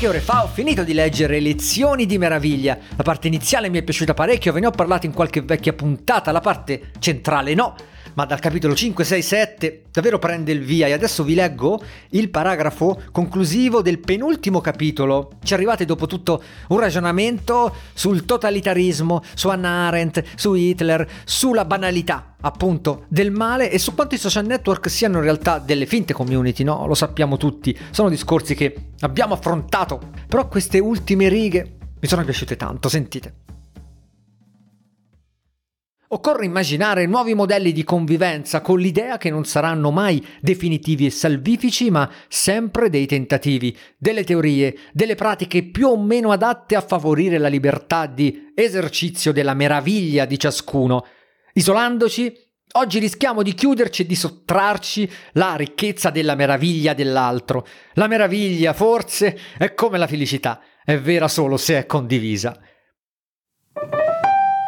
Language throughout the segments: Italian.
Poche ore fa ho finito di leggere Lezioni di meraviglia. La parte iniziale mi è piaciuta parecchio, ve ne ho parlato in qualche vecchia puntata, la parte centrale no ma dal capitolo 5, 6, 7 davvero prende il via e adesso vi leggo il paragrafo conclusivo del penultimo capitolo. Ci arrivate dopo tutto un ragionamento sul totalitarismo, su Hannah Arendt, su Hitler, sulla banalità appunto del male e su quanto i social network siano in realtà delle finte community, no? Lo sappiamo tutti, sono discorsi che abbiamo affrontato, però queste ultime righe mi sono piaciute tanto, sentite. Occorre immaginare nuovi modelli di convivenza con l'idea che non saranno mai definitivi e salvifici, ma sempre dei tentativi, delle teorie, delle pratiche più o meno adatte a favorire la libertà di esercizio della meraviglia di ciascuno. Isolandoci, oggi rischiamo di chiuderci e di sottrarci la ricchezza della meraviglia dell'altro. La meraviglia, forse, è come la felicità, è vera solo se è condivisa.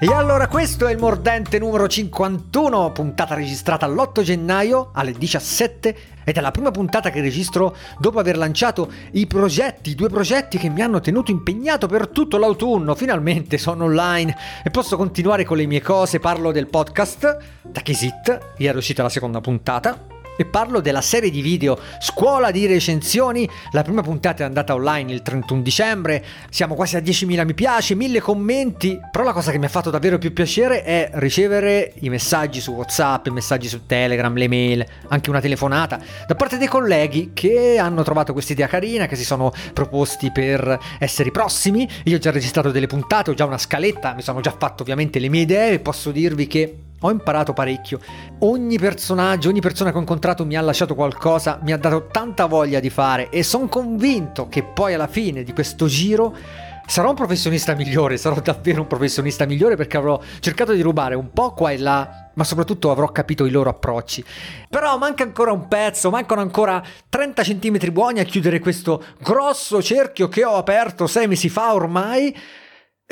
E allora questo è il mordente numero 51, puntata registrata l'8 gennaio alle 17 ed è la prima puntata che registro dopo aver lanciato i progetti, i due progetti che mi hanno tenuto impegnato per tutto l'autunno. Finalmente sono online e posso continuare con le mie cose, parlo del podcast da ieri è uscita la seconda puntata e parlo della serie di video Scuola di recensioni. La prima puntata è andata online il 31 dicembre, siamo quasi a 10.000 mi piace, 1000 commenti, però la cosa che mi ha fatto davvero più piacere è ricevere i messaggi su WhatsApp, i messaggi su Telegram, le mail, anche una telefonata da parte dei colleghi che hanno trovato questa idea carina, che si sono proposti per essere i prossimi. Io ho già registrato delle puntate, ho già una scaletta, mi sono già fatto ovviamente le mie idee e posso dirvi che ho imparato parecchio. Ogni personaggio, ogni persona che ho incontrato mi ha lasciato qualcosa, mi ha dato tanta voglia di fare e sono convinto che poi alla fine di questo giro sarò un professionista migliore, sarò davvero un professionista migliore perché avrò cercato di rubare un po' qua e là, ma soprattutto avrò capito i loro approcci. Però manca ancora un pezzo, mancano ancora 30 cm buoni a chiudere questo grosso cerchio che ho aperto sei mesi fa ormai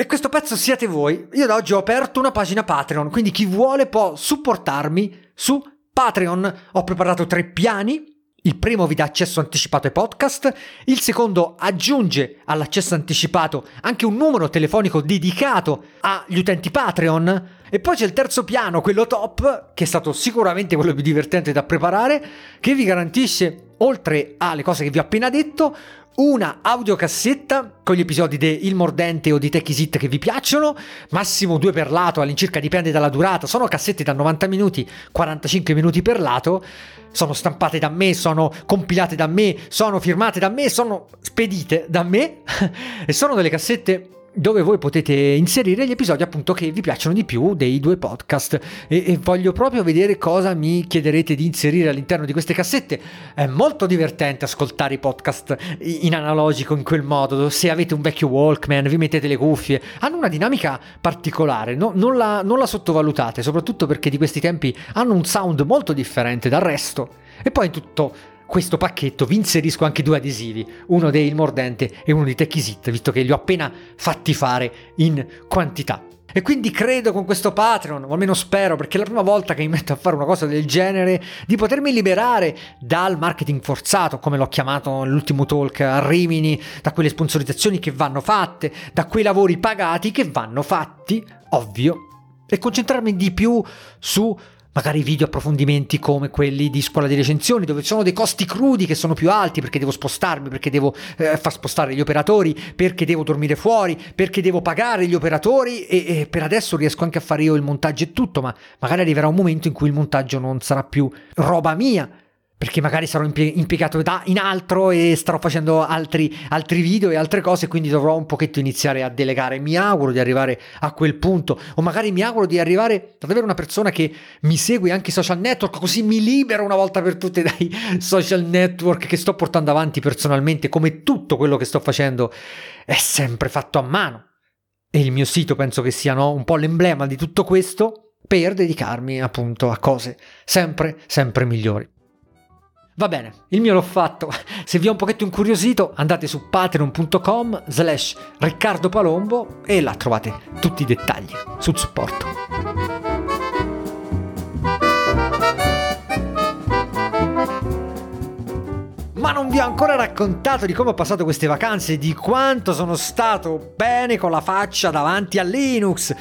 e questo pezzo siete voi. Io da oggi ho aperto una pagina Patreon, quindi chi vuole può supportarmi su Patreon. Ho preparato tre piani. Il primo vi dà accesso anticipato ai podcast, il secondo aggiunge all'accesso anticipato anche un numero telefonico dedicato agli utenti Patreon e poi c'è il terzo piano, quello top, che è stato sicuramente quello più divertente da preparare, che vi garantisce, oltre alle cose che vi ho appena detto, una audiocassetta con gli episodi di Il Mordente o di Techiesit che vi piacciono, massimo due per lato, all'incirca dipende dalla durata, sono cassette da 90 minuti, 45 minuti per lato, sono stampate da me, sono compilate da me, sono firmate da me, sono spedite da me e sono delle cassette dove voi potete inserire gli episodi appunto che vi piacciono di più dei due podcast. E, e, voglio proprio vedere cosa mi chiederete di inserire all'interno di queste cassette. È molto divertente ascoltare i podcast in analogico in quel modo se avete un vecchio Walkman vi mettete le cuffie hanno una dinamica particolare no, non, la, non la sottovalutate soprattutto perché di questi tempi hanno un sound molto differente dal resto. E poi tutto questo pacchetto vi inserisco anche due adesivi, uno di Il Mordente e uno di Techisit, visto che li ho appena fatti fare in quantità. E quindi credo con questo Patreon, o almeno spero, perché è la prima volta che mi metto a fare una cosa del genere, di potermi liberare dal marketing forzato, come l'ho chiamato nell'ultimo talk a Rimini, da quelle sponsorizzazioni che vanno fatte, da quei lavori pagati che vanno fatti, ovvio, e concentrarmi di più su magari video approfondimenti come quelli di scuola di recensioni, dove ci sono dei costi crudi che sono più alti perché devo spostarmi, perché devo eh, far spostare gli operatori, perché devo dormire fuori, perché devo pagare gli operatori e, e, per adesso riesco anche a fare io il montaggio e tutto, ma magari arriverà un momento in cui il montaggio non sarà più roba mia, perché magari sarò impiegato in altro e starò facendo altri, altri, video e altre cose, quindi dovrò un pochetto iniziare a delegare. Mi auguro di arrivare a quel punto, o magari mi auguro di arrivare ad avere una persona che mi segue anche i social network, così mi libero una volta per tutte dai social network che sto portando avanti personalmente, come tutto quello che sto facendo è sempre fatto a mano. E il mio sito penso che sia no, un po' l'emblema di tutto questo per dedicarmi appunto a cose sempre, sempre migliori. Va bene, il mio l'ho fatto. Se vi ho un pochetto incuriosito, andate su patreon.com slash Riccardo Palombo e là trovate tutti i dettagli sul supporto. ma non vi ho ancora raccontato di come ho passato queste vacanze, di quanto sono stato bene con la faccia davanti a Linux.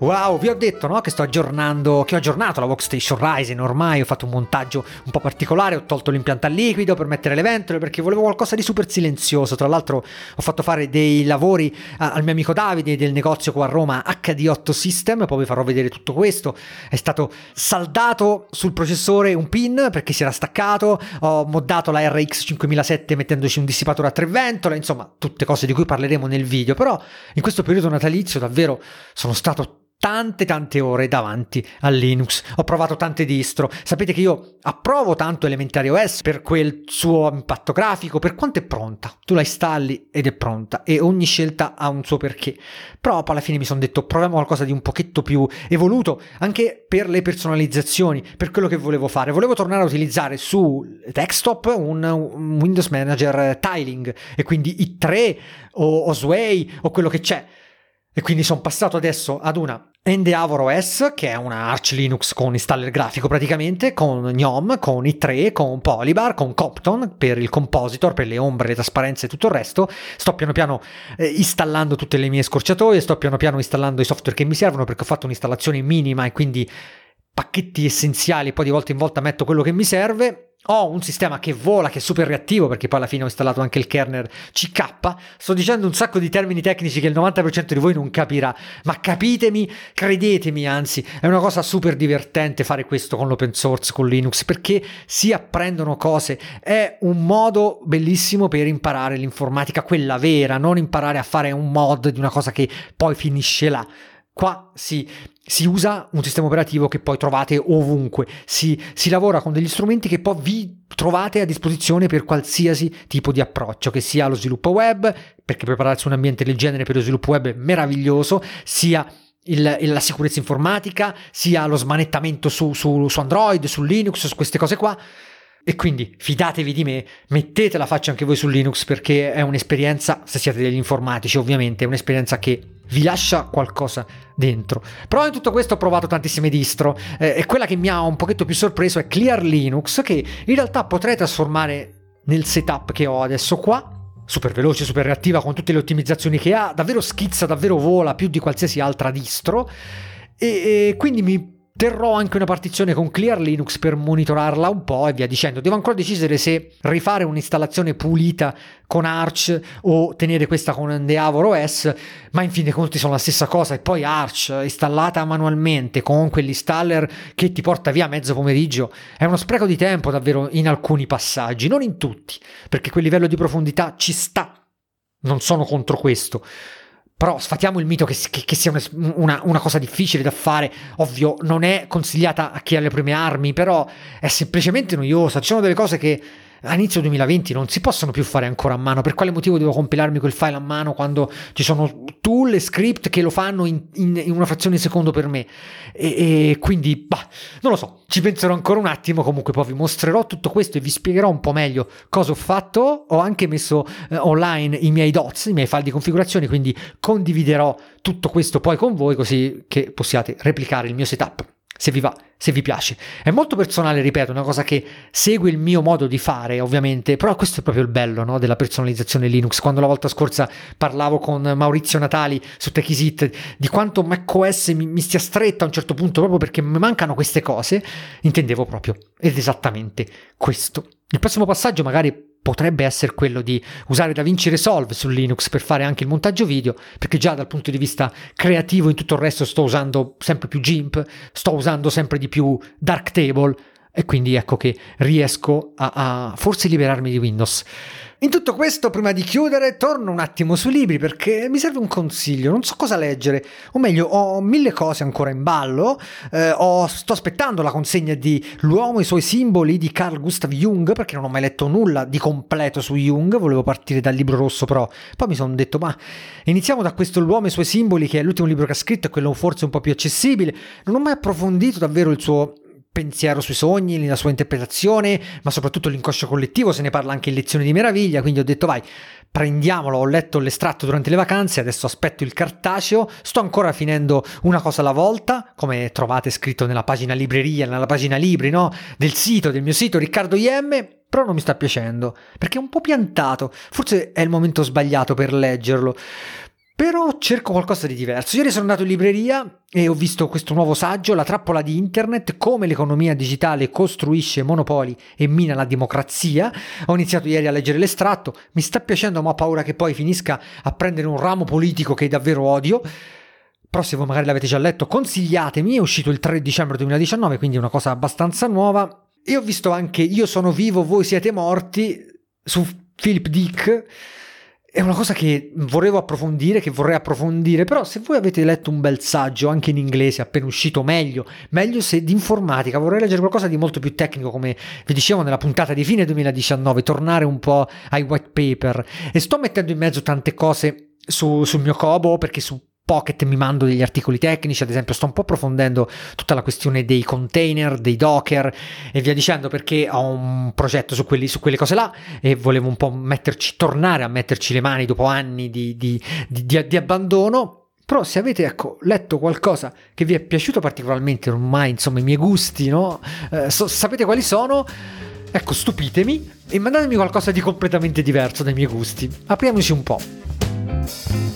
Wow, vi ho detto no, che sto aggiornando, che ho aggiornato la Workstation Ryzen ormai, ho fatto un montaggio un po' particolare, ho tolto l'impianto a liquido per mettere le ventole perché volevo qualcosa di super silenzioso. Tra l'altro ho fatto fare dei lavori al mio amico Davide del negozio qua a Roma HD8 System, poi vi farò vedere tutto questo. È stato saldato sul processore un pin perché si era staccato, ho moddato la RX 5007 mettendoci un dissipatore a tre ventole, insomma tutte cose di cui parleremo nel video, però in questo periodo natalizio davvero sono stato tante tante ore davanti a Linux. Ho provato tante distro. Sapete che io approvo tanto Elementary OS per quel suo impatto grafico, per quanto è pronta. Tu la installi ed è pronta e ogni scelta ha un suo perché. Però alla fine mi sono detto proviamo qualcosa di un pochetto più evoluto anche per le personalizzazioni, per quello che volevo fare. Volevo tornare a utilizzare su desktop un, un Windows Manager tiling e quindi i3 o, o Sway o quello che c'è. E quindi sono passato adesso ad una Endeavor OS, che è una Arch Linux con installer grafico praticamente, con GNOME, con i3, con Polybar, con Compton per il compositor, per le ombre, le trasparenze e tutto il resto. Sto piano piano eh, installando tutte le mie scorciatoie, sto piano piano installando i software che mi servono perché ho fatto un'installazione minima e quindi pacchetti essenziali, poi di volta in volta metto quello che mi serve ho un sistema che vola, che è super reattivo, perché poi alla fine ho installato anche il kernel CK. Sto dicendo un sacco di termini tecnici che il 90% di voi non capirà, ma capitemi, credetemi, anzi, è una cosa super divertente fare questo con l'open source, con Linux, perché si apprendono cose. È un modo bellissimo per imparare l'informatica, quella vera, non imparare a fare un mod di una cosa che poi finisce là. Qua si, si, usa un sistema operativo che poi trovate ovunque, si, si, lavora con degli strumenti che poi vi trovate a disposizione per qualsiasi tipo di approccio, che sia lo sviluppo web, perché prepararsi un ambiente del genere per lo sviluppo web è meraviglioso, sia il, la sicurezza informatica, sia lo smanettamento su, su, su Android, su Linux, su queste cose qua. E quindi fidatevi di me, mettete la faccia anche voi su Linux perché è un'esperienza, se siete degli informatici ovviamente, è un'esperienza che vi lascia qualcosa dentro. Però in tutto questo ho provato tantissime distro eh, e quella che mi ha un pochetto più sorpreso è Clear Linux che in realtà potrei trasformare nel setup che ho adesso qua. Super veloce, super reattiva con tutte le ottimizzazioni che ha, davvero schizza, davvero vola più di qualsiasi altra distro e, e quindi mi Terrò anche una partizione con Clear Linux per monitorarla un po' e via dicendo. Devo ancora decidere se rifare un'installazione pulita con Arch o tenere questa con Endeavor OS, ma in fin dei conti sono la stessa cosa. E poi Arch installata manualmente con quell'installer che ti porta via mezzo pomeriggio è uno spreco di tempo davvero in alcuni passaggi, non in tutti, perché quel livello di profondità ci sta. Non sono contro questo però sfatiamo il mito che, che, che sia una, una, una, cosa difficile da fare. Ovvio, non è consigliata a chi ha le prime armi, però è semplicemente noiosa. Ci sono delle cose che a inizio 2020 non si possono più fare ancora a mano. Per quale motivo devo compilarmi quel file a mano quando ci sono tool e script che lo fanno in, in, in una frazione di secondo per me? E, e, quindi, bah, non lo so, ci penserò ancora un attimo. Comunque, poi vi mostrerò tutto questo e vi spiegherò un po' meglio cosa ho fatto. Ho anche messo eh, online i miei dots, i miei file di configurazione, quindi condividerò tutto questo poi con voi così che possiate replicare il mio setup se vi va, se vi piace. È molto personale, ripeto, una cosa che segue il mio modo di fare, ovviamente, però questo è proprio il bello no, della personalizzazione Linux. Quando la volta scorsa parlavo con Maurizio Natali su TechEasit di quanto macOS mi, mi stia stretta a un certo punto proprio perché mi mancano queste cose, intendevo proprio ed esattamente questo. Il prossimo passaggio magari potrebbe essere quello di usare DaVinci Resolve su Linux per fare anche il montaggio video, perché già dal punto di vista creativo in tutto il resto sto usando sempre più GIMP, sto usando sempre di più Darktable e quindi ecco che riesco a, a forse liberarmi di Windows. In tutto questo, prima di chiudere, torno un attimo sui libri perché mi serve un consiglio, non so cosa leggere, o meglio, ho mille cose ancora in ballo, eh, ho, sto aspettando la consegna di L'uomo e i suoi simboli di Carl Gustav Jung perché non ho mai letto nulla di completo su Jung, volevo partire dal libro rosso però, poi mi sono detto ma iniziamo da questo L'uomo e i suoi simboli che è l'ultimo libro che ha scritto e quello forse un po' più accessibile, non ho mai approfondito davvero il suo pensiero sui sogni, la sua interpretazione, ma soprattutto l'inconscio collettivo, se ne parla anche in Lezioni di Meraviglia, quindi ho detto vai, prendiamolo, ho letto l'estratto durante le vacanze, adesso aspetto il cartaceo, sto ancora finendo una cosa alla volta, come trovate scritto nella pagina libreria, nella pagina libri, no? Del sito, del mio sito Riccardo IM, però non mi sta piacendo, perché è un po' piantato, forse è il momento sbagliato per leggerlo. Però cerco qualcosa di diverso. Ieri sono andato in libreria e ho visto questo nuovo saggio, La trappola di Internet, come l'economia digitale costruisce monopoli e mina la democrazia. Ho iniziato ieri a leggere l'estratto, mi sta piacendo ma ho paura che poi finisca a prendere un ramo politico che davvero odio. Però se voi magari l'avete già letto, consigliatemi, è uscito il 3 dicembre 2019, quindi è una cosa abbastanza nuova. E ho visto anche Io sono vivo, voi siete morti su Philip Dick è una cosa che volevo approfondire, che vorrei approfondire, però se voi avete letto un bel saggio anche in inglese appena uscito, meglio, meglio se di informatica, vorrei leggere qualcosa di molto più tecnico come vi dicevo nella puntata di fine 2019, tornare un po' ai white paper. E sto mettendo in mezzo tante cose su, sul mio Kobo perché su Pocket mi mando degli articoli tecnici, ad esempio sto un po' approfondendo tutta la questione dei container, dei docker e via dicendo perché ho un progetto su, quelli, su quelle cose là e volevo un po' metterci, tornare a metterci le mani dopo anni di, di, di, di abbandono. Però se avete ecco, letto qualcosa che vi è piaciuto particolarmente, ormai insomma i miei gusti, no? Eh, so, sapete quali sono? Ecco, stupitemi e mandatemi qualcosa di completamente diverso dai miei gusti. Apriamoci un po'.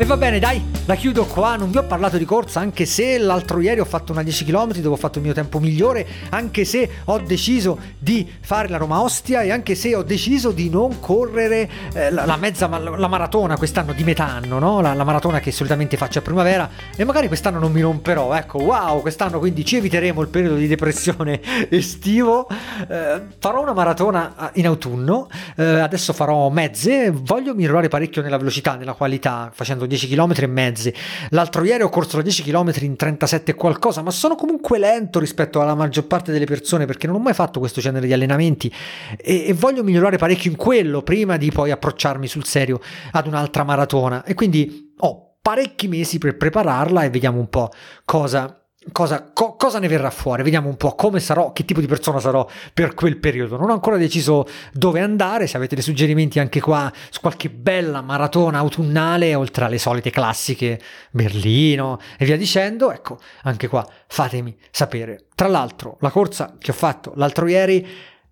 E va bene, dai, la chiudo qua. Non vi ho parlato di corsa, anche se l'altro ieri ho fatto una 10 km dove ho fatto il mio tempo migliore, anche se ho deciso di fare la Roma Ostia e anche se ho deciso di non correre eh, la, la, mezza la maratona quest'anno di metà anno, no? La, la, maratona che solitamente faccio a primavera e magari quest'anno non mi romperò. Ecco, wow, quest'anno quindi ci eviteremo il periodo di depressione estivo. Eh, farò una maratona in autunno, eh, adesso farò mezze, voglio migliorare parecchio nella velocità, nella qualità, facendo 10 km e mezzi. L'altro ieri ho corso 10 km in 37 e qualcosa, ma sono comunque lento rispetto alla maggior parte delle persone perché non ho mai fatto questo genere di allenamenti e, e voglio migliorare parecchio in quello prima di poi approcciarmi sul serio ad un'altra maratona. E quindi ho parecchi mesi per prepararla e vediamo un po' cosa Cosa, co- cosa, ne verrà fuori? Vediamo un po' come sarò, che tipo di persona sarò per quel periodo. Non ho ancora deciso dove andare. Se avete dei suggerimenti anche qua su qualche bella maratona autunnale, oltre alle solite classiche Berlino e via dicendo, ecco, anche qua fatemi sapere. Tra l'altro, la corsa che ho fatto l'altro ieri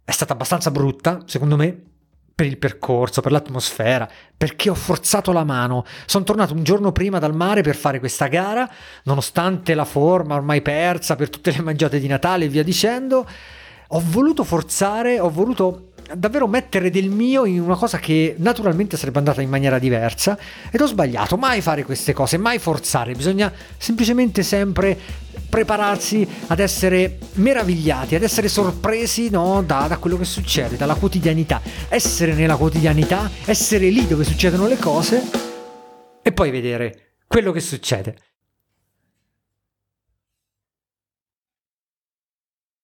è stata abbastanza brutta, secondo me, per il percorso, per l'atmosfera, perché ho forzato la mano. Sono tornato un giorno prima dal mare per fare questa gara, nonostante la forma ormai persa per tutte le mangiate di Natale e via dicendo. Ho voluto forzare, ho voluto davvero mettere del mio in una cosa che naturalmente sarebbe andata in maniera diversa ed ho sbagliato, mai fare queste cose, mai forzare, bisogna semplicemente sempre prepararsi ad essere meravigliati, ad essere sorpresi no, da, da quello che succede, dalla quotidianità, essere nella quotidianità, essere lì dove succedono le cose e poi vedere quello che succede.